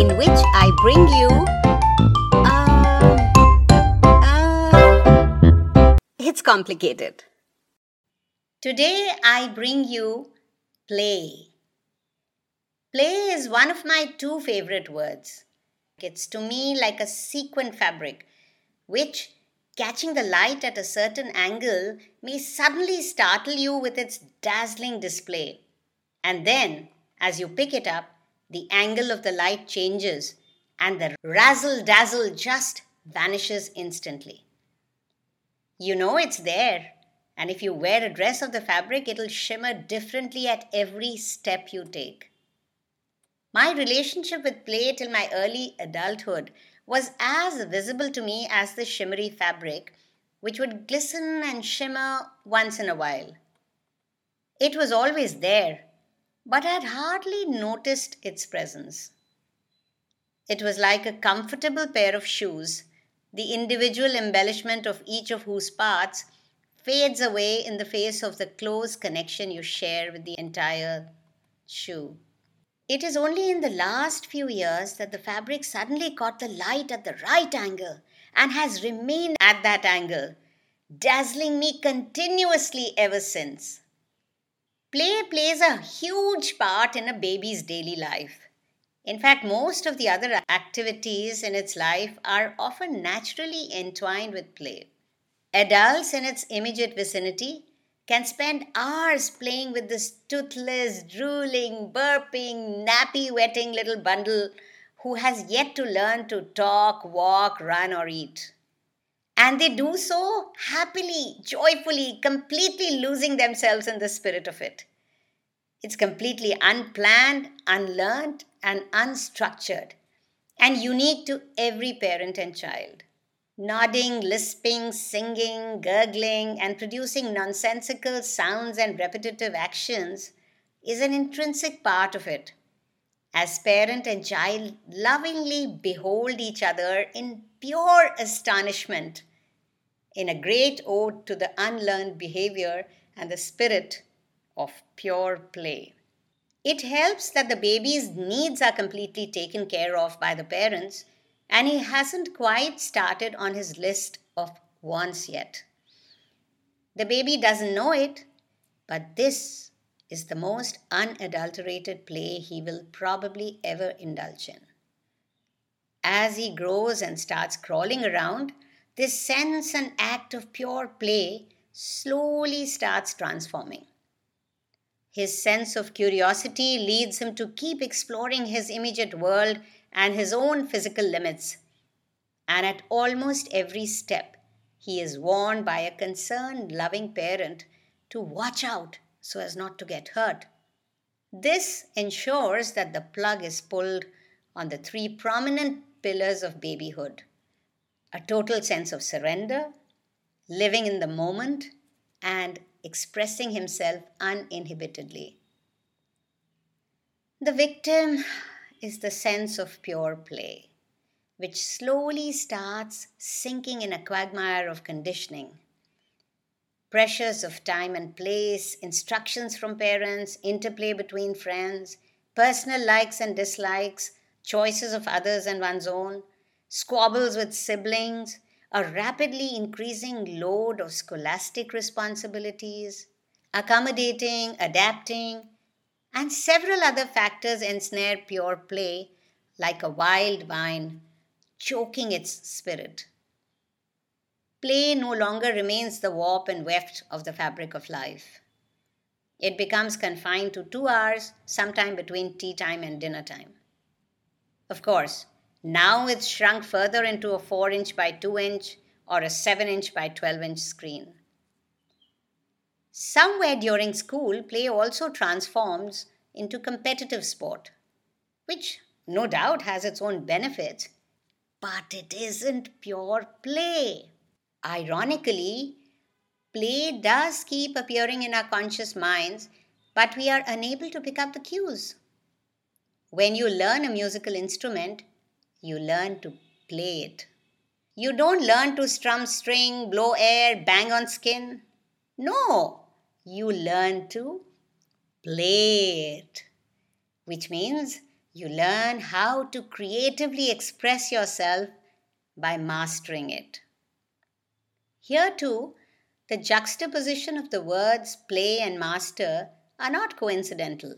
in which I bring you. Uh, uh, it's complicated. Today I bring you play. Play is one of my two favorite words. It's to me like a sequin fabric, which, catching the light at a certain angle, may suddenly startle you with its dazzling display. And then, as you pick it up, the angle of the light changes and the razzle dazzle just vanishes instantly. You know it's there, and if you wear a dress of the fabric, it'll shimmer differently at every step you take. My relationship with play till my early adulthood was as visible to me as the shimmery fabric, which would glisten and shimmer once in a while. It was always there, but had hardly noticed its presence. It was like a comfortable pair of shoes, the individual embellishment of each of whose parts fades away in the face of the close connection you share with the entire shoe. It is only in the last few years that the fabric suddenly caught the light at the right angle and has remained at that angle, dazzling me continuously ever since. Play plays a huge part in a baby's daily life. In fact, most of the other activities in its life are often naturally entwined with play. Adults in its immediate vicinity can spend hours playing with this toothless, drooling, burping, nappy wetting little bundle who has yet to learn to talk, walk, run, or eat. And they do so happily, joyfully, completely losing themselves in the spirit of it. It's completely unplanned, unlearned, and unstructured, and unique to every parent and child nodding, lisping, singing, gurgling, and producing nonsensical sounds and repetitive actions is an intrinsic part of it. As parent and child lovingly behold each other in pure astonishment, in a great ode to the unlearned behavior and the spirit of pure play. It helps that the baby's needs are completely taken care of by the parents and he hasn't quite started on his list of wants yet. The baby doesn't know it, but this is the most unadulterated play he will probably ever indulge in. As he grows and starts crawling around, this sense and act of pure play slowly starts transforming. His sense of curiosity leads him to keep exploring his immediate world and his own physical limits. And at almost every step, he is warned by a concerned, loving parent to watch out so as not to get hurt. This ensures that the plug is pulled on the three prominent pillars of babyhood a total sense of surrender, living in the moment, and expressing himself uninhibitedly. The victim is the sense of pure play, which slowly starts sinking in a quagmire of conditioning. Pressures of time and place, instructions from parents, interplay between friends, personal likes and dislikes, choices of others and one's own, squabbles with siblings, a rapidly increasing load of scholastic responsibilities, accommodating, adapting, and several other factors ensnare pure play like a wild vine, choking its spirit. Play no longer remains the warp and weft of the fabric of life. It becomes confined to two hours, sometime between tea time and dinner time. Of course, now it's shrunk further into a 4 inch by 2 inch or a 7 inch by 12 inch screen. Somewhere during school, play also transforms into competitive sport, which no doubt has its own benefits, but it isn't pure play. Ironically, play does keep appearing in our conscious minds, but we are unable to pick up the cues. When you learn a musical instrument, you learn to play it. You don't learn to strum string, blow air, bang on skin. No, you learn to play it, which means You learn how to creatively express yourself by mastering it. Here, too, the juxtaposition of the words play and master are not coincidental.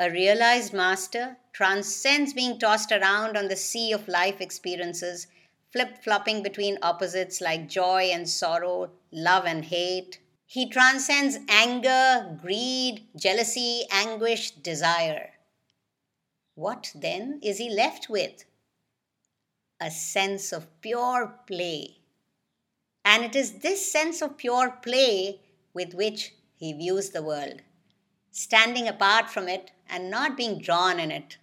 A realized master transcends being tossed around on the sea of life experiences, flip flopping between opposites like joy and sorrow, love and hate. He transcends anger, greed, jealousy, anguish, desire. What then is he left with? A sense of pure play. And it is this sense of pure play with which he views the world, standing apart from it and not being drawn in it,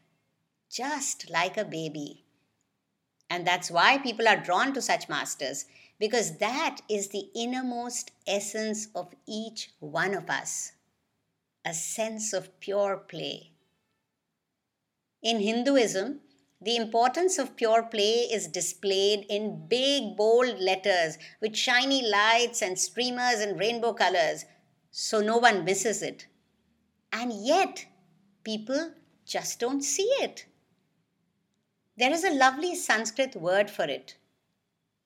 just like a baby. And that's why people are drawn to such masters, because that is the innermost essence of each one of us a sense of pure play. In Hinduism, the importance of pure play is displayed in big, bold letters with shiny lights and streamers and rainbow colors, so no one misses it. And yet, people just don't see it. There is a lovely Sanskrit word for it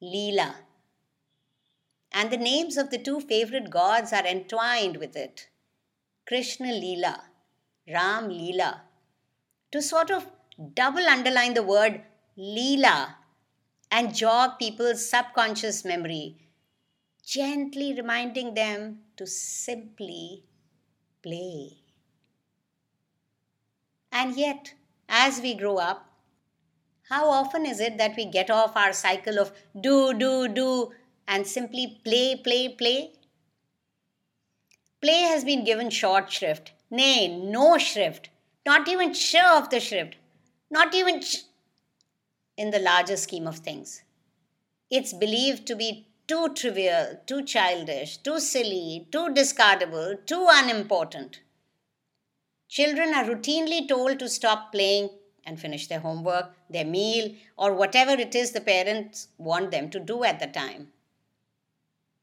Leela. And the names of the two favorite gods are entwined with it Krishna Leela, Ram Leela to sort of double underline the word Leela and jog people's subconscious memory, gently reminding them to simply play. And yet, as we grow up, how often is it that we get off our cycle of do, do, do and simply play, play, play? Play has been given short shrift, nay, no shrift not even sure of the shrift, not even sh- in the larger scheme of things. It's believed to be too trivial, too childish, too silly, too discardable, too unimportant. Children are routinely told to stop playing and finish their homework, their meal, or whatever it is the parents want them to do at the time.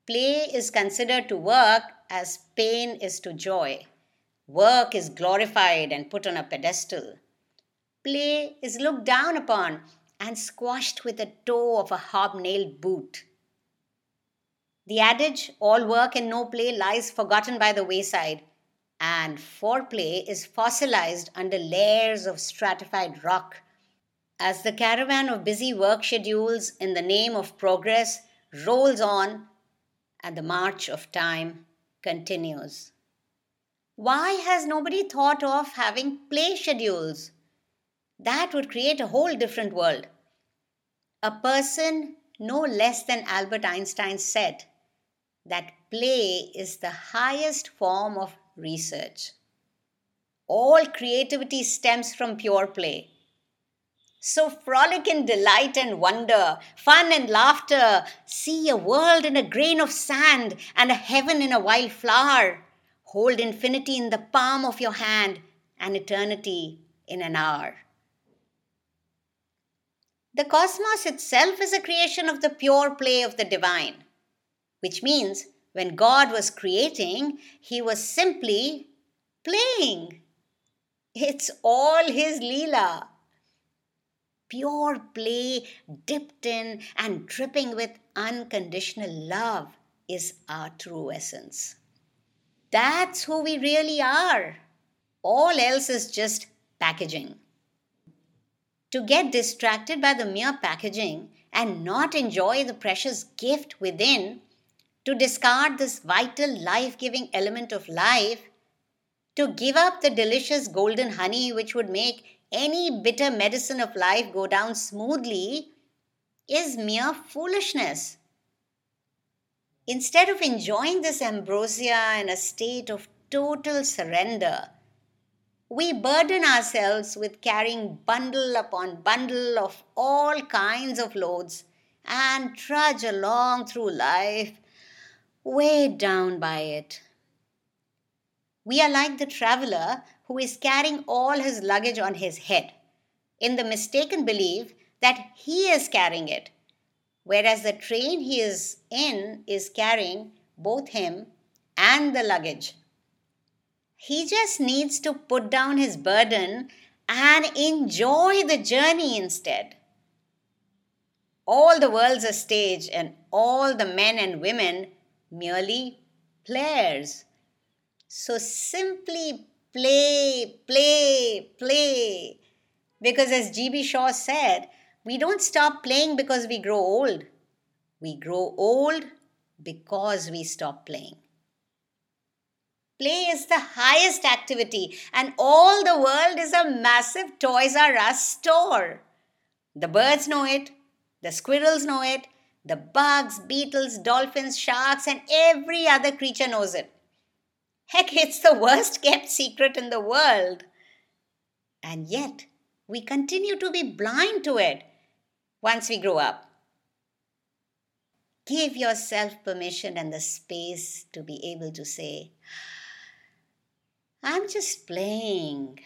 Play is considered to work as pain is to joy. Work is glorified and put on a pedestal. Play is looked down upon and squashed with the toe of a hobnailed boot. The adage, all work and no play, lies forgotten by the wayside, and foreplay is fossilized under layers of stratified rock. As the caravan of busy work schedules in the name of progress rolls on, and the march of time continues. Why has nobody thought of having play schedules? That would create a whole different world. A person no less than Albert Einstein said that play is the highest form of research. All creativity stems from pure play. So frolic in delight and wonder, fun and laughter, see a world in a grain of sand and a heaven in a wild flower. Hold infinity in the palm of your hand and eternity in an hour. The cosmos itself is a creation of the pure play of the divine, which means when God was creating, he was simply playing. It's all his Leela. Pure play, dipped in and dripping with unconditional love, is our true essence. That's who we really are. All else is just packaging. To get distracted by the mere packaging and not enjoy the precious gift within, to discard this vital life giving element of life, to give up the delicious golden honey which would make any bitter medicine of life go down smoothly, is mere foolishness. Instead of enjoying this ambrosia in a state of total surrender, we burden ourselves with carrying bundle upon bundle of all kinds of loads and trudge along through life, weighed down by it. We are like the traveler who is carrying all his luggage on his head, in the mistaken belief that he is carrying it whereas the train he is in is carrying both him and the luggage. He just needs to put down his burden and enjoy the journey instead. All the world's a stage, and all the men and women merely players. So simply play, play, play. Because as G.B. Shaw said, we don't stop playing because we grow old. We grow old because we stop playing. Play is the highest activity, and all the world is a massive Toys R Us store. The birds know it, the squirrels know it, the bugs, beetles, dolphins, sharks, and every other creature knows it. Heck, it's the worst kept secret in the world. And yet, we continue to be blind to it once we grow up. Give yourself permission and the space to be able to say, I'm just playing.